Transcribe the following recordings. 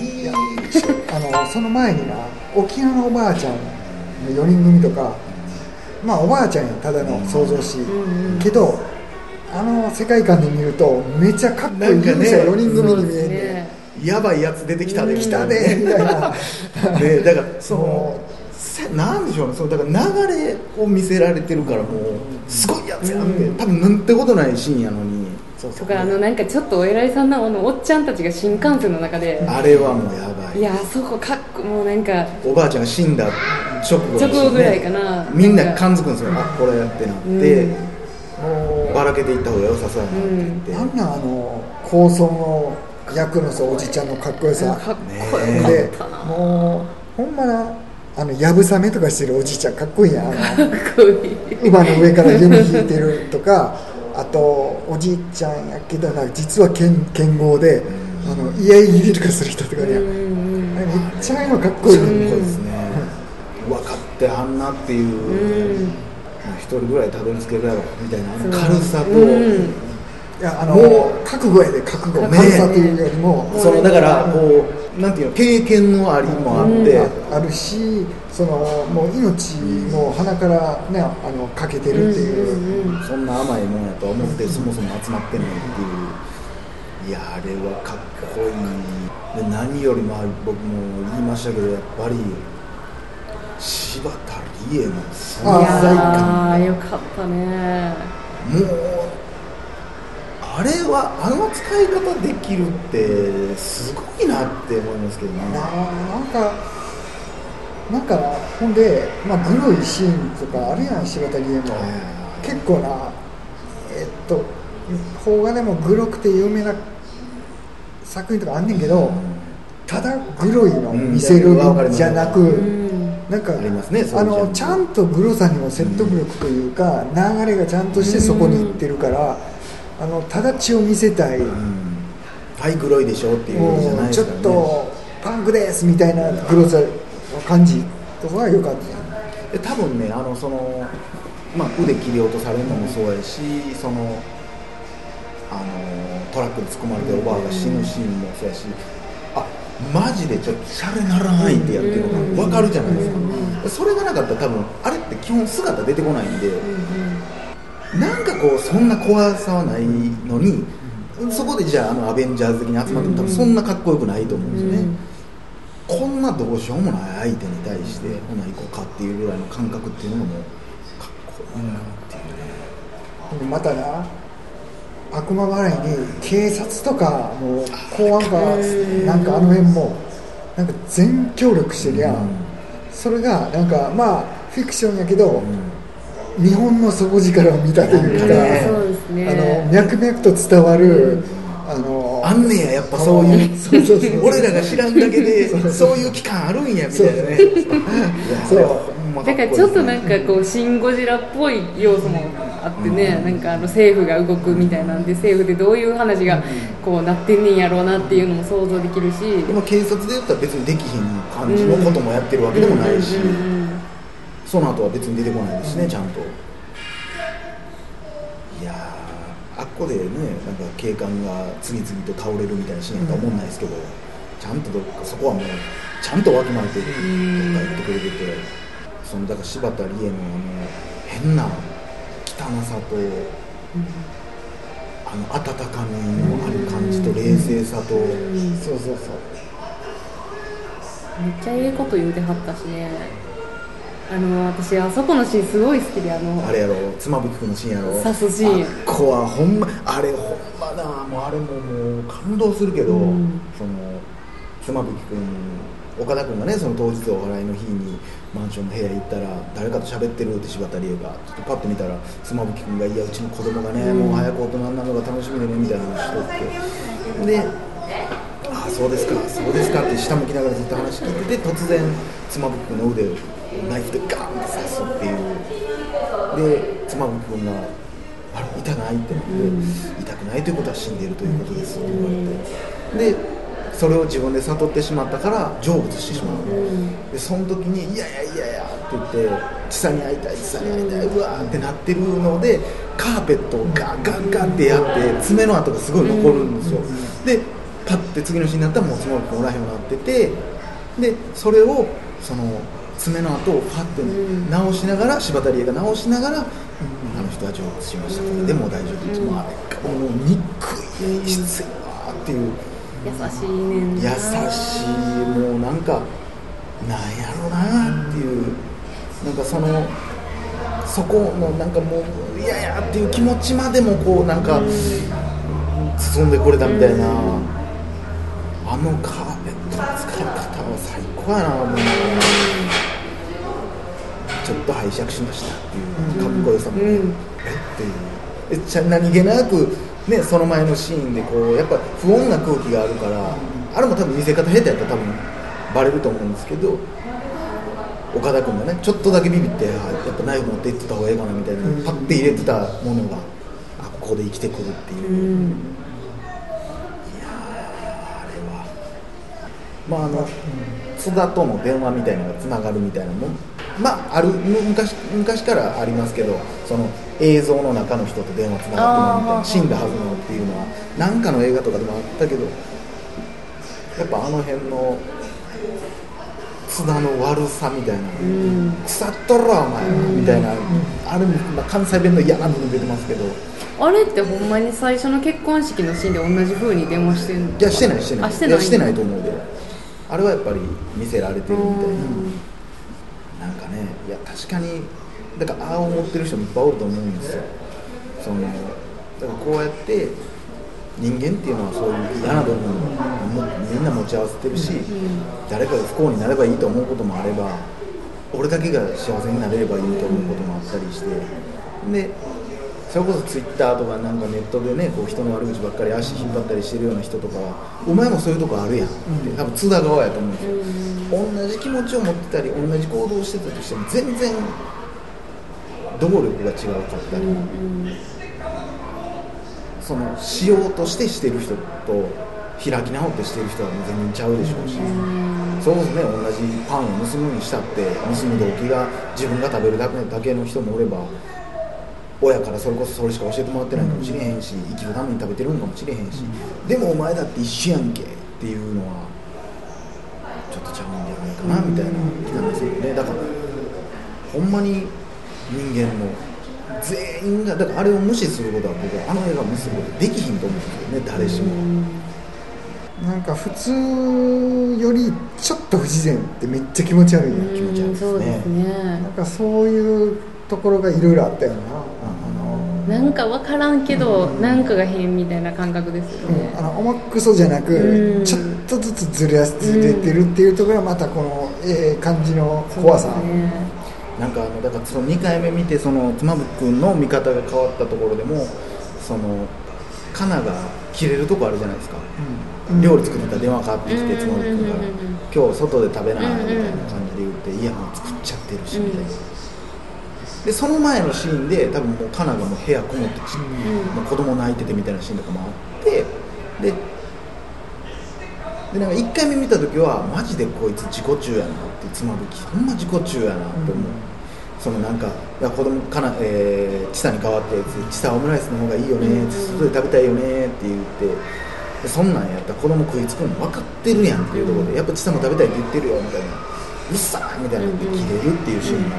いあのその前にな沖縄のおばあちゃんの4人組とかまあおばあちゃんやただの想像し、けどあの世界観で見るとめっちゃかっこいい勇者4人組に見えんねやばいやつ出てきたで来たでみたいな。で だからそのせなんでしょうね。そうだから流れを見せられてるからもうすごいやつやって、多分なんてことないシーンやのにそうそう。とかあのなんかちょっとお偉いさんのあのおっちゃんたちが新幹線の中であれはもうやばい。いやあそこかっこもうなんかおばあちゃんが死んだ直後だし直後ぐらいかな。みんな感づくんですよ。あこれやってなって、ばらけていった方が良さそうやなって。言って、なんなんあの高層の役のさおじちゃんのかっこよさ。かっこよかでったな。もうほんまなあのやぶさめとかしてるおじいちゃんかっこいいやん。かっこいい。乳母の上から弓引いてるとかあとおじいちゃんやけどな実は剣剣豪であの居合入りとかする人とかね。めっちゃ今かっこいいそうですね。分かってはんなっていう、まあ一人ぐらいたどり着けるやろみたいな。軽さと、うん。いやあのも覚悟やで覚悟。ね軽さというよりもそのだからこうなんていうの経験のありもあって、ああるしそのもう命も鼻からねあのかけてるっていう、そんな甘いもんやと思ってそもそも集まってんのにっていう。いやあれはかっこいい。で何よりも僕も言いましたけどやっぱり柴田理恵の存あ在感ーよかったね。もうあれはあの使い方できるってすごいなって思いますけどね。ななんかなんかほんで、まあ、グロいシーンとかあるやん柴田理恵も結構なえっと邦画でもグロくて有名な作品とかあんねんけどただグロいの見せるんじゃなく、なんかあのちゃんとグロさにも説得力というか、流れがちゃんとしてそこに行ってるから、あのただ血を見せたい、うん。はい黒いでしょっていうことじゃないもうちょっとパンクですみたいなグロさの感じとかは良かった。で多分ねあのその、まあ、腕切り落とされるのもそうやしそのあのトラックに突っ込まれておばあが死ぬシーンもそうやしあマジでちょっとシャレならないってやってるのが分かるじゃないですか。それがなかったら多分あれって基本姿出てこないんでなんかこうそんな怖さはないのにそこでじゃああのアベンジャーズ的に集まっても多分そんなかっこよくないと思うんですよね、こんなどうしようもない相手に対してほな行こうかっていうぐらいの感覚っていうのもかっこいいなっていうね、またな悪魔払いに警察とかもう公安かなんかあの辺もなんか全協力してるやん、それがなんかまあフィクションやけど、日本の底力を見たというか、そうですね。あの脈々と伝わる、あのあんねややっぱそういう。俺らが知らんだけでそういう期間あるんやみたいなね。そう。だからちょっとなんかこう「シン・ゴジラ」っぽい要素もあってね、なんかあの政府が動くみたいなんで政府でどういう話がこうなってん。ねんやろうなっていうのも想像できるし、でも警察で言ったら別にできひん感じのこともやってるわけでもないし、その後は別に出てこないですね、ちゃんと。いやーあっこでねなんか警官が次々と倒れるみたいなシーンやとは思んないですけど、ちゃんとどっかそこはもうちゃんとわきまえてどっか行ってくれてて、そのだから柴田理恵のあの変な汚さと、あの温かみのある感じと冷静さと、そうそうそう。めっちゃええこと言うてはったしねあの私あそこのシーンすごい好きであのあれやろ妻夫木君のシーンやろ。刺すシーン。あっこはほんまあれほんまなもうあれももう感動するけど、うん。その妻夫木君岡田君がねその当日お祓いの日にマンションの部屋行ったら誰かと喋ってるって柴田理恵が。ちょっとパッと見たら妻夫木君がいやうちの子供がね、もう早く大人になるのが楽しみでねみたいな話しとって。でああそうですかそうですかって下向きながらずっと話聞いてて突然妻夫木君の腕をナイフでガーンって刺すっていう。で妻夫木君が「あれ痛ない?」ってなって、痛くないということは死んでいるということです」って言われて。でそれを自分で悟ってしまったから成仏してしまう、でその時に「いやいやいやいや」って言って「千佐に会いたい千佐に会いたいうわ」ってなってるのでカーペットをガンガンガンってやって爪の跡がすごい残るんですよ、でパッて次の日になったらもう妻夫木君おらへんようになっててでそれをその爪の跡をパッてうん。直しながら柴田理恵が直しながら、あの人は成仏しましたこれでもう大丈夫。って、うんもうあれがもう憎い演出やなっていう。優しいねん優なしいもうなんかなんやろなっていう。なんかそのそこのなんかもう嫌やっていう気持ちまでもこうなんか包んでくれたみたいな、あのカーペットの使い方は最高やなもうちょっと拝借しましたっていうかっこよさもね、うん。えっていう。えちゃ何気なく、ね、その前のシーンでこうやっぱ不穏な空気があるから、あれも多分見せ方下手やったら多分バレると思うんですけど岡田君がねちょっとだけビビってあやっぱナイフ持って行ってた方がええかなみたいな、うん。パッて入れてたものがあここで生きてくるっていう。う、ん。あれは。まああの、津田との電話みたいなのがつながるみたいなのもまああるむ昔昔からありますけどその映像の中の人と電話つながってるみたいな死んだはずのっていうのは何かの映画とかでもあったけどやっぱあの辺の津田の悪さみたいな、うん。腐っとるわお前らみたいな、あれも、まあ、関西弁の嫌な部分出てますけどあれってほんまに最初の結婚式のシーンで同じ風に電話してんの？いやしてないしてない。あしてないやしてないと思うで。あれはやっぱり見せられてるみたいな、うんなんかねいや確かにだからああ思ってる人もいっぱいおると思うんですよ。そのだからこうやって人間っていうのはそういう嫌な部分もみんな持ち合わせてるし、誰かが不幸になればいいと思うこともあれば俺だけが幸せになれればいいと思うこともあったりしてでそれこそツイッターとかなんかネットでねこう人の悪口ばっかり足引っ張ったりしてるような人とかはお前もそういうとこあるやんって多分津田側やと思うんですよ、同じ気持ちを持ってたり同じ行動をしてたとしても全然動力が違うかったり、そのしようとしてしてる人と開き直ってしてる人はもう全然ちゃうでしょうし、そうですね同じパンを盗むにしたって盗む動機が自分が食べるだけだけの人もおれば親からそれこそそれしか教えてもらってないかもしれへんし生きるために食べてるんかもしれへんし、でもお前だって一緒やんけっていうのはちょっとちゃうんじゃないかなみたいな気なんですよね。だからほんまに人間の全員がだからあれを無視することは僕はあの映画を無視することできひんと思うんですよね誰しも。なんか普通よりちょっと不自然ってめっちゃ気持ち悪い気持ち悪いですね。なんかそういうところがいろいろあったよななんか分からんけど、なんかが変みたいな感覚ですよね。うん、あの重くそじゃなく、うん。ちょっとずつずれずれてるっていうところがまたこのええ感じの怖さ、ね。なんかあのだからその2回目見てその妻夫木君の見方が変わったところでもそのカナが切れるとこあるじゃないですか、うん。料理作ってたら電話かかってきてうん。妻夫木君から。うん「今日外で食べな」みうんたいな感じで言って「いやもう作っちゃってるし」みたいなでその前のシーンで多分もうカナがもう部屋こもってし、もう子供泣いててみたいなシーンとかもあってででなんか1回目見た時はマジでこいつ自己中やなって妻夫木ほんま自己中やなって思う、そのなんかいや子供かな、えー、チサに代わってチサオムライスの方がいいよね、外で食べたいよねって言ってでそんなんやったら子供食いつくの分かってるやんっていうところで、やっぱチサも食べたいって言ってるよみたいな。うっさーみたいなって切れるっていうシーンが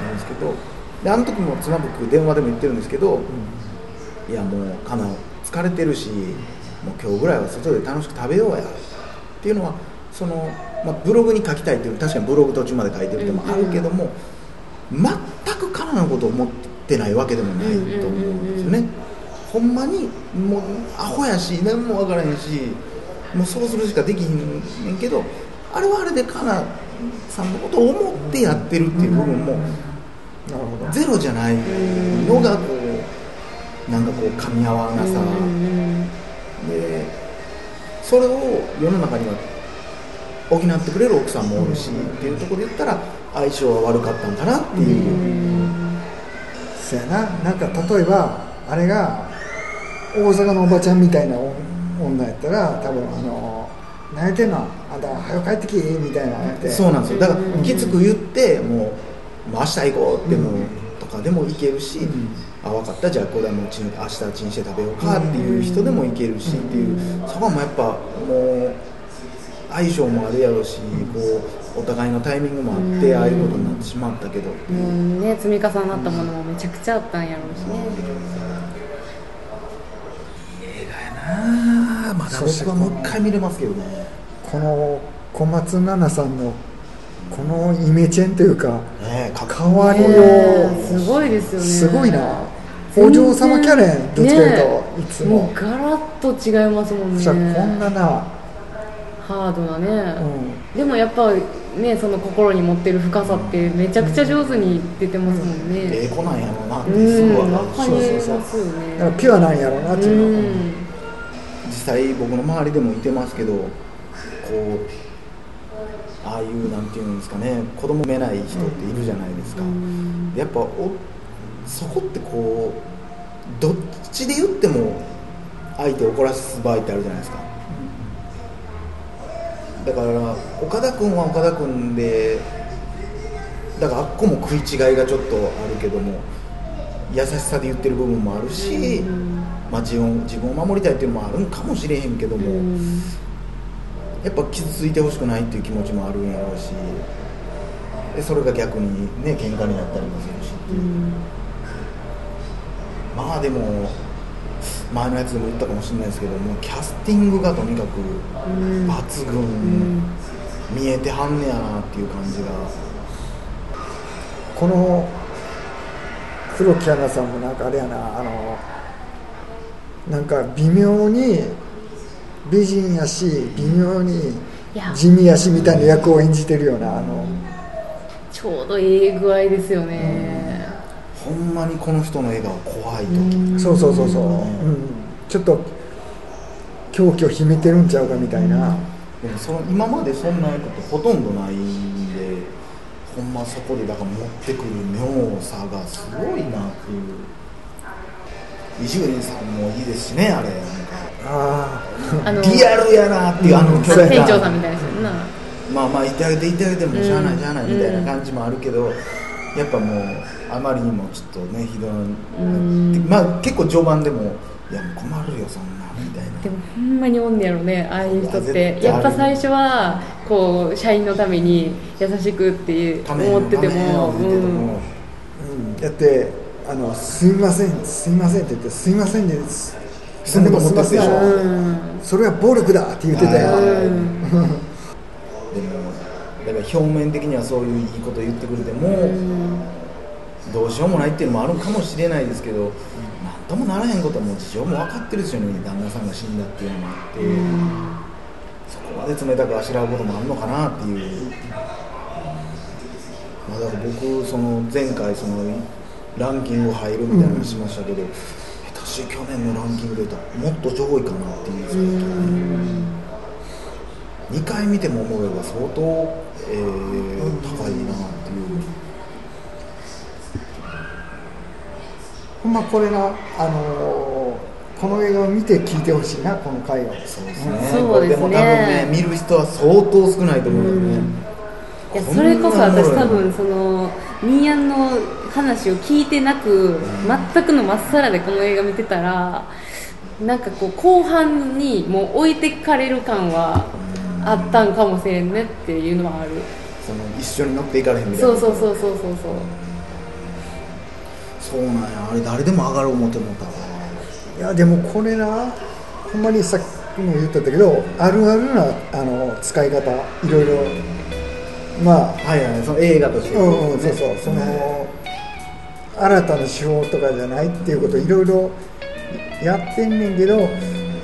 あるんですけどであの時も妻夫電話でも言ってるんですけど、いやもうかな疲れてるしもう今日ぐらいは外で楽しく食べようやっていうのはその、まあ、ブログに書きたいっていう確かにブログ途中まで書いてるってもあるけども、全くカナのことを思ってないわけでもないと思うんですよね、ほんまにもうアホやし何も分からへんしもうそうするしかできひんねんけどあれはあれでカナさんのことを思ってやってるっていう部分も、なるほどゼロじゃないのがこうなんかこう噛み合わなさ、でそれを世の中には補ってくれる奥さんもおるし、っていうところで言ったら相性は悪かったんかなっていう、そやな。なんか例えばあれが大阪のおばちゃんみたいな女やったら多分あの泣いてんの？あんた早く帰ってきみたいなやって。そうなんですよ。だからきつく言ってもう明日行こうっても、とかでもいけるし、あ分かった。じゃあこれはもうチン明日チンして食べようかっていう人でもいけるしっていう。そこはもうやっぱもう相性もあるやろしこうお互いのタイミングもあってああいうことになってしまったけど。うん。ね積み重なったものもめちゃくちゃあったんやろうしね。ああまだ僕はもう一回見れますけどね。この小松菜奈さんのこのイメチェンというかね変わりすごいですよね。すごいな。お嬢様キャレンどっちかというと。いつも。もうガラッと違いますもんね。そしたらこんなな、ハードなね、うん、でもやっぱねその心に持ってる深さってめちゃくちゃ上手に出てますもんえねえ子なんやろうなってうんすごいわ。わかりますよだからねピュアなんやろうなってういうの。は、ん。実際僕の周りでもいてますけどいうなんていうんですかね子供めない人っているじゃないですか、やっぱおそこってこうどっちで言っても相手を怒らす場合ってあるじゃないですか。だから岡田君は岡田君でだからあっこも食い違いがちょっとあるけども優しさで言ってる部分もあるし、まあ、自分自分を守りたいっていうのもあるんかもしれへんけども、うんやっぱ傷ついてほしくないっていう気持ちもあるんやろうしでそれが逆にね喧嘩になったりもするしっていう、まあでも前のやつでも言ったかもしれないですけどもキャスティングがとにかくうん。抜群、うん。見えてはんねやなっていう感じが。この黒木アナさんもなんかあれやなあのなんか微妙に美人やし微妙に地味やしみたいな役を演じてるようなあの。ちょうどいい具合ですよね。ほんまにこの人の笑顔怖い時、うん。そうそうそうそう、うん、ちょっと狂気を秘めてるんちゃうかみたいな、でもその今までそんな役ってほとんどないんでほんまそこでだから持ってくる妙さがすごいなっていう。伊集院さんもいいですしねあれ。なんかああのリアルやなっていう、あのうんあの距離感店長さんみたいですよねまあまあ言ってあげて言ってあげてもしゃあないうんしゃあないみたいな感じもあるけど、やっぱもうあまりにもちょっとねひどい、ん。まあ結構序盤でもいや困るよそんなみたいな。でもほんまにおんねやろねああいう人っ絶てやっぱ最初はこう社員のために優しくって思ってても。うん、だってあの「すいませんすいません」って言って「すいませんです」そんなこと思ってるでしょ。それは暴力だって言ってたよ、でもだから表面的にはそういういいこと言ってくれても、どうしようもないっていうのもあるかもしれないですけど、なんともならへんことはもう事情も分かってるしね。旦那さんが死んだっていうのもあって、そこまで冷たくあしらうこともあるのかなっていう、まあ、だから僕その前回そのランキング入るみたいな話しましたけど、下手し去年のランキングで言ったらもっと上位かなっていう最近2回見ても思えば相当、えー高いなっていう。ほんまこれな、あのーこの映画を見て聞いてほしいなこの回をそうですね。そうですねこれも多分ね、見る人は相当少ないと思うよね。いやそれこそ私多分そのミーヤンの話を聞いてなく全くのまっさらでこの映画見てたらなんかこう後半にもう置いてかれる感はあったんかもしれんねっていうのはあるその一緒に乗っていかれへんみたいな。そうそうそうそうそうそうそうなんや。あれ誰でも上がる思って思ったわ。いやでもこれなほんまにさっきも言ったんだけどあるあるなあの使い方いろいろまあはいはい。その映画として。うんうんそうそうその新たな手法とかじゃないっていうことをいろいろやってんねんけど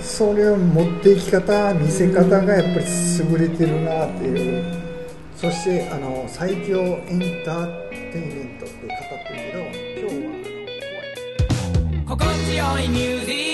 それを持っていき方見せ方がやっぱり優れてるなっていうそしてあの最強エンターテインメントって語ってるけど今日はあの怖い心地よいミュージッ